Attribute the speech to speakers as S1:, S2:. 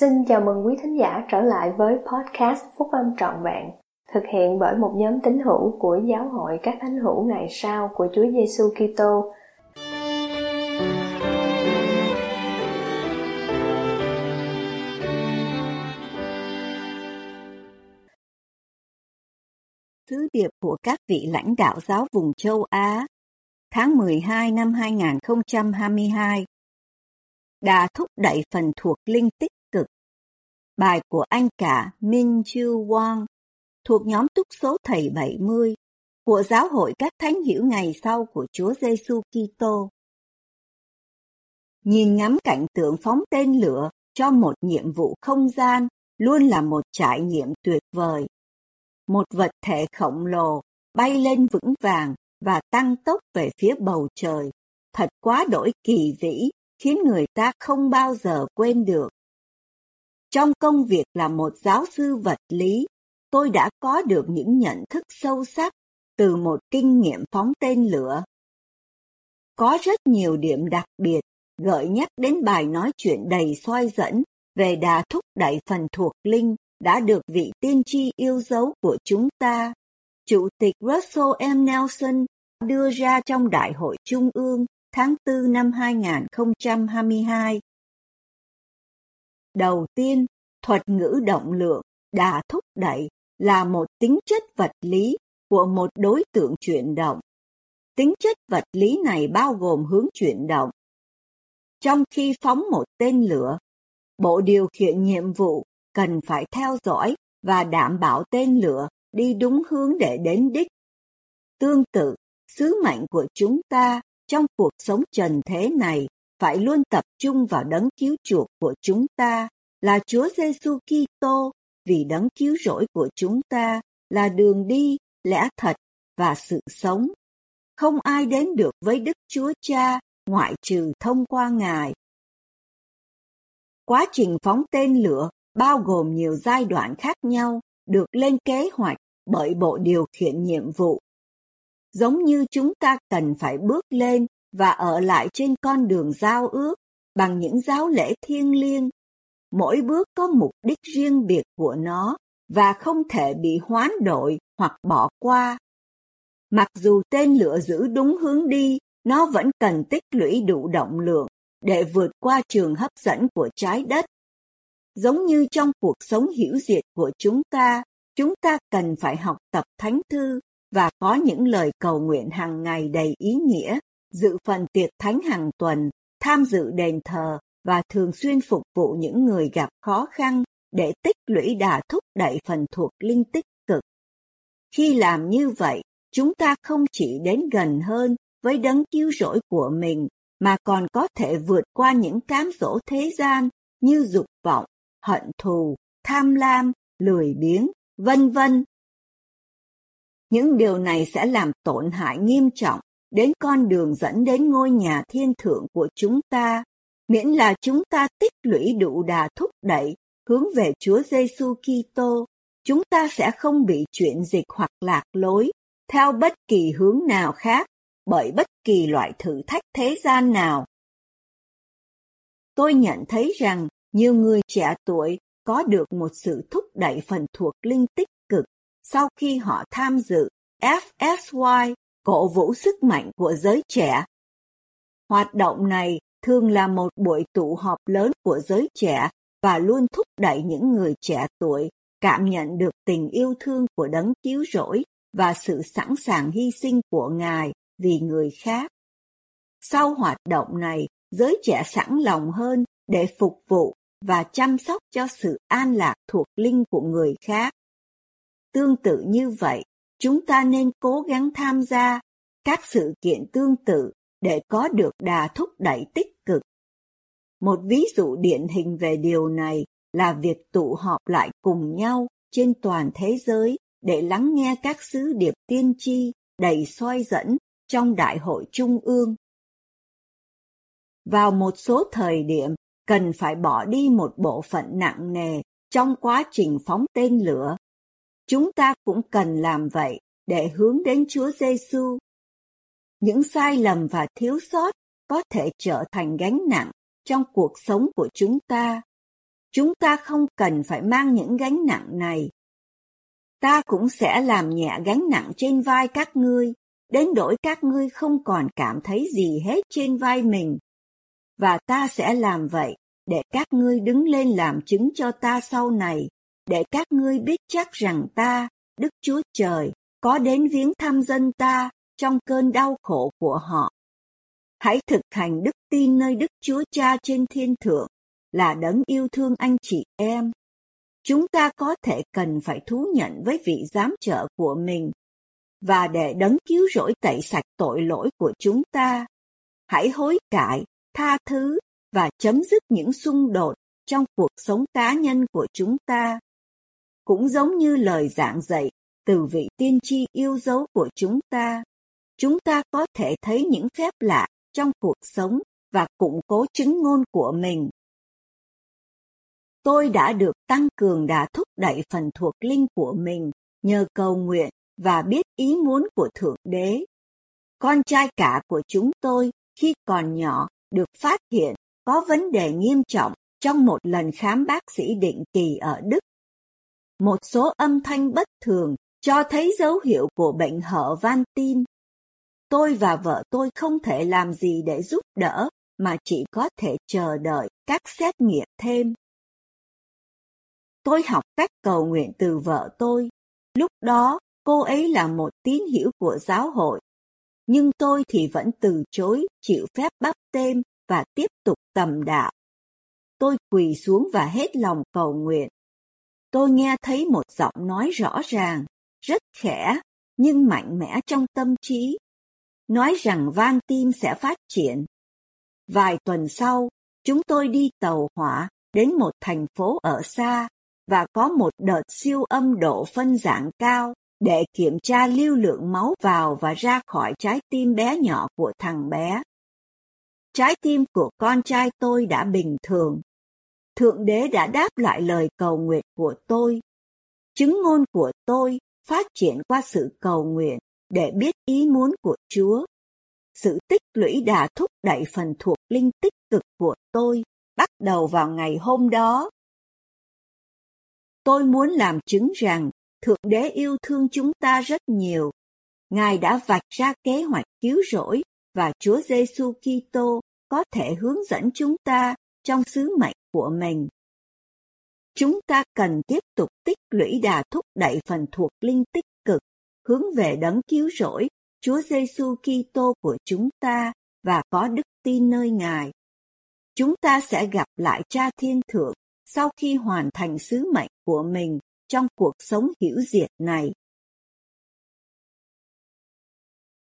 S1: Xin chào mừng quý thính giả trở lại với podcast Phúc Âm Trọn Vẹn, thực hiện bởi một nhóm tín hữu của Giáo hội các thánh hữu ngày sau của Chúa Giêsu Kitô.
S2: Sứ điệp của các vị lãnh đạo giáo vùng châu Á tháng 12 năm 2022 đã thúc đẩy phần thuộc linh tích Bài của anh cả Min Chu Wang thuộc nhóm túc số thầy 70 của Giáo hội các thánh hiểu ngày sau của Chúa Giêsu Kitô. Nhìn ngắm cảnh tượng phóng tên lửa cho một nhiệm vụ không gian luôn là một trải nghiệm tuyệt vời. Một vật thể khổng lồ bay lên vững vàng và tăng tốc về phía bầu trời, thật quá đổi kỳ vĩ, khiến người ta không bao giờ quên được. Trong công việc là một giáo sư vật lý, tôi đã có được những nhận thức sâu sắc từ một kinh nghiệm phóng tên lửa. Có rất nhiều điểm đặc biệt gợi nhắc đến bài nói chuyện đầy soi dẫn về đà thúc đẩy phần thuộc linh đã được vị tiên tri yêu dấu của chúng ta, Chủ tịch Russell M. Nelson đưa ra trong Đại hội Trung ương tháng 4 năm 2022 Đầu tiên, thuật ngữ động lượng đã thúc đẩy là một tính chất vật lý của một đối tượng chuyển động. Tính chất vật lý này bao gồm hướng chuyển động. Trong khi phóng một tên lửa, bộ điều khiển nhiệm vụ cần phải theo dõi và đảm bảo tên lửa đi đúng hướng để đến đích. Tương tự, sứ mệnh của chúng ta trong cuộc sống trần thế này phải luôn tập trung vào đấng cứu chuộc của chúng ta là Chúa Giêsu Kitô vì đấng cứu rỗi của chúng ta là đường đi, lẽ thật và sự sống. Không ai đến được với Đức Chúa Cha ngoại trừ thông qua Ngài. Quá trình phóng tên lửa bao gồm nhiều giai đoạn khác nhau được lên kế hoạch bởi bộ điều khiển nhiệm vụ. Giống như chúng ta cần phải bước lên và ở lại trên con đường giao ước bằng những giáo lễ thiêng liêng mỗi bước có mục đích riêng biệt của nó và không thể bị hoán đổi hoặc bỏ qua. Mặc dù tên lửa giữ đúng hướng đi, nó vẫn cần tích lũy đủ động lượng để vượt qua trường hấp dẫn của trái đất. Giống như trong cuộc sống hiểu diệt của chúng ta, chúng ta cần phải học tập thánh thư và có những lời cầu nguyện hàng ngày đầy ý nghĩa, dự phần tiệc thánh hàng tuần, tham dự đền thờ và thường xuyên phục vụ những người gặp khó khăn để tích lũy đà thúc đẩy phần thuộc linh tích cực. Khi làm như vậy, chúng ta không chỉ đến gần hơn với đấng cứu rỗi của mình, mà còn có thể vượt qua những cám dỗ thế gian như dục vọng, hận thù, tham lam, lười biếng, vân vân. Những điều này sẽ làm tổn hại nghiêm trọng đến con đường dẫn đến ngôi nhà thiên thượng của chúng ta miễn là chúng ta tích lũy đủ đà thúc đẩy hướng về Chúa Giêsu Kitô, chúng ta sẽ không bị chuyển dịch hoặc lạc lối theo bất kỳ hướng nào khác bởi bất kỳ loại thử thách thế gian nào. Tôi nhận thấy rằng nhiều người trẻ tuổi có được một sự thúc đẩy phần thuộc linh tích cực sau khi họ tham dự FSY, cổ vũ sức mạnh của giới trẻ. Hoạt động này thường là một buổi tụ họp lớn của giới trẻ và luôn thúc đẩy những người trẻ tuổi cảm nhận được tình yêu thương của đấng cứu rỗi và sự sẵn sàng hy sinh của Ngài vì người khác. Sau hoạt động này, giới trẻ sẵn lòng hơn để phục vụ và chăm sóc cho sự an lạc thuộc linh của người khác. Tương tự như vậy, chúng ta nên cố gắng tham gia các sự kiện tương tự để có được đà thúc đẩy tích cực. Một ví dụ điển hình về điều này là việc tụ họp lại cùng nhau trên toàn thế giới để lắng nghe các sứ điệp tiên tri đầy soi dẫn trong Đại hội Trung ương. Vào một số thời điểm, cần phải bỏ đi một bộ phận nặng nề trong quá trình phóng tên lửa. Chúng ta cũng cần làm vậy để hướng đến Chúa Giêsu những sai lầm và thiếu sót có thể trở thành gánh nặng trong cuộc sống của chúng ta. chúng ta không cần phải mang những gánh nặng này. Ta cũng sẽ làm nhẹ gánh nặng trên vai các ngươi, đến đổi các ngươi không còn cảm thấy gì hết trên vai mình. Và ta sẽ làm vậy để các ngươi đứng lên làm chứng cho ta sau này, để các ngươi biết chắc rằng ta, Đức Chúa Trời, có đến viếng thăm dân ta trong cơn đau khổ của họ. Hãy thực hành đức tin nơi Đức Chúa Cha trên thiên thượng là đấng yêu thương anh chị em. Chúng ta có thể cần phải thú nhận với vị giám trợ của mình và để đấng cứu rỗi tẩy sạch tội lỗi của chúng ta. Hãy hối cải, tha thứ và chấm dứt những xung đột trong cuộc sống cá nhân của chúng ta. Cũng giống như lời giảng dạy từ vị tiên tri yêu dấu của chúng ta, chúng ta có thể thấy những phép lạ trong cuộc sống và củng cố chứng ngôn của mình. Tôi đã được tăng cường đã thúc đẩy phần thuộc linh của mình nhờ cầu nguyện và biết ý muốn của Thượng Đế. Con trai cả của chúng tôi khi còn nhỏ được phát hiện có vấn đề nghiêm trọng trong một lần khám bác sĩ định kỳ ở Đức. Một số âm thanh bất thường cho thấy dấu hiệu của bệnh hở van tim. Tôi và vợ tôi không thể làm gì để giúp đỡ mà chỉ có thể chờ đợi các xét nghiệm thêm. Tôi học cách cầu nguyện từ vợ tôi. Lúc đó, cô ấy là một tín hiểu của giáo hội. Nhưng tôi thì vẫn từ chối chịu phép bắp tên và tiếp tục tầm đạo. Tôi quỳ xuống và hết lòng cầu nguyện. Tôi nghe thấy một giọng nói rõ ràng, rất khẽ, nhưng mạnh mẽ trong tâm trí. Nói rằng van tim sẽ phát triển. Vài tuần sau, chúng tôi đi tàu hỏa đến một thành phố ở xa và có một đợt siêu âm độ phân dạng cao để kiểm tra lưu lượng máu vào và ra khỏi trái tim bé nhỏ của thằng bé. Trái tim của con trai tôi đã bình thường. Thượng đế đã đáp lại lời cầu nguyện của tôi. Chứng ngôn của tôi phát triển qua sự cầu nguyện để biết ý muốn của Chúa. Sự tích lũy đã thúc đẩy phần thuộc linh tích cực của tôi bắt đầu vào ngày hôm đó. Tôi muốn làm chứng rằng Thượng Đế yêu thương chúng ta rất nhiều. Ngài đã vạch ra kế hoạch cứu rỗi và Chúa Giêsu Kitô có thể hướng dẫn chúng ta trong sứ mệnh của mình. Chúng ta cần tiếp tục tích lũy đà thúc đẩy phần thuộc linh tích cực, hướng về đấng cứu rỗi, Chúa Giêsu Kitô của chúng ta và có đức tin nơi Ngài. Chúng ta sẽ gặp lại Cha Thiên Thượng sau khi hoàn thành sứ mệnh của mình trong cuộc sống hữu diệt này.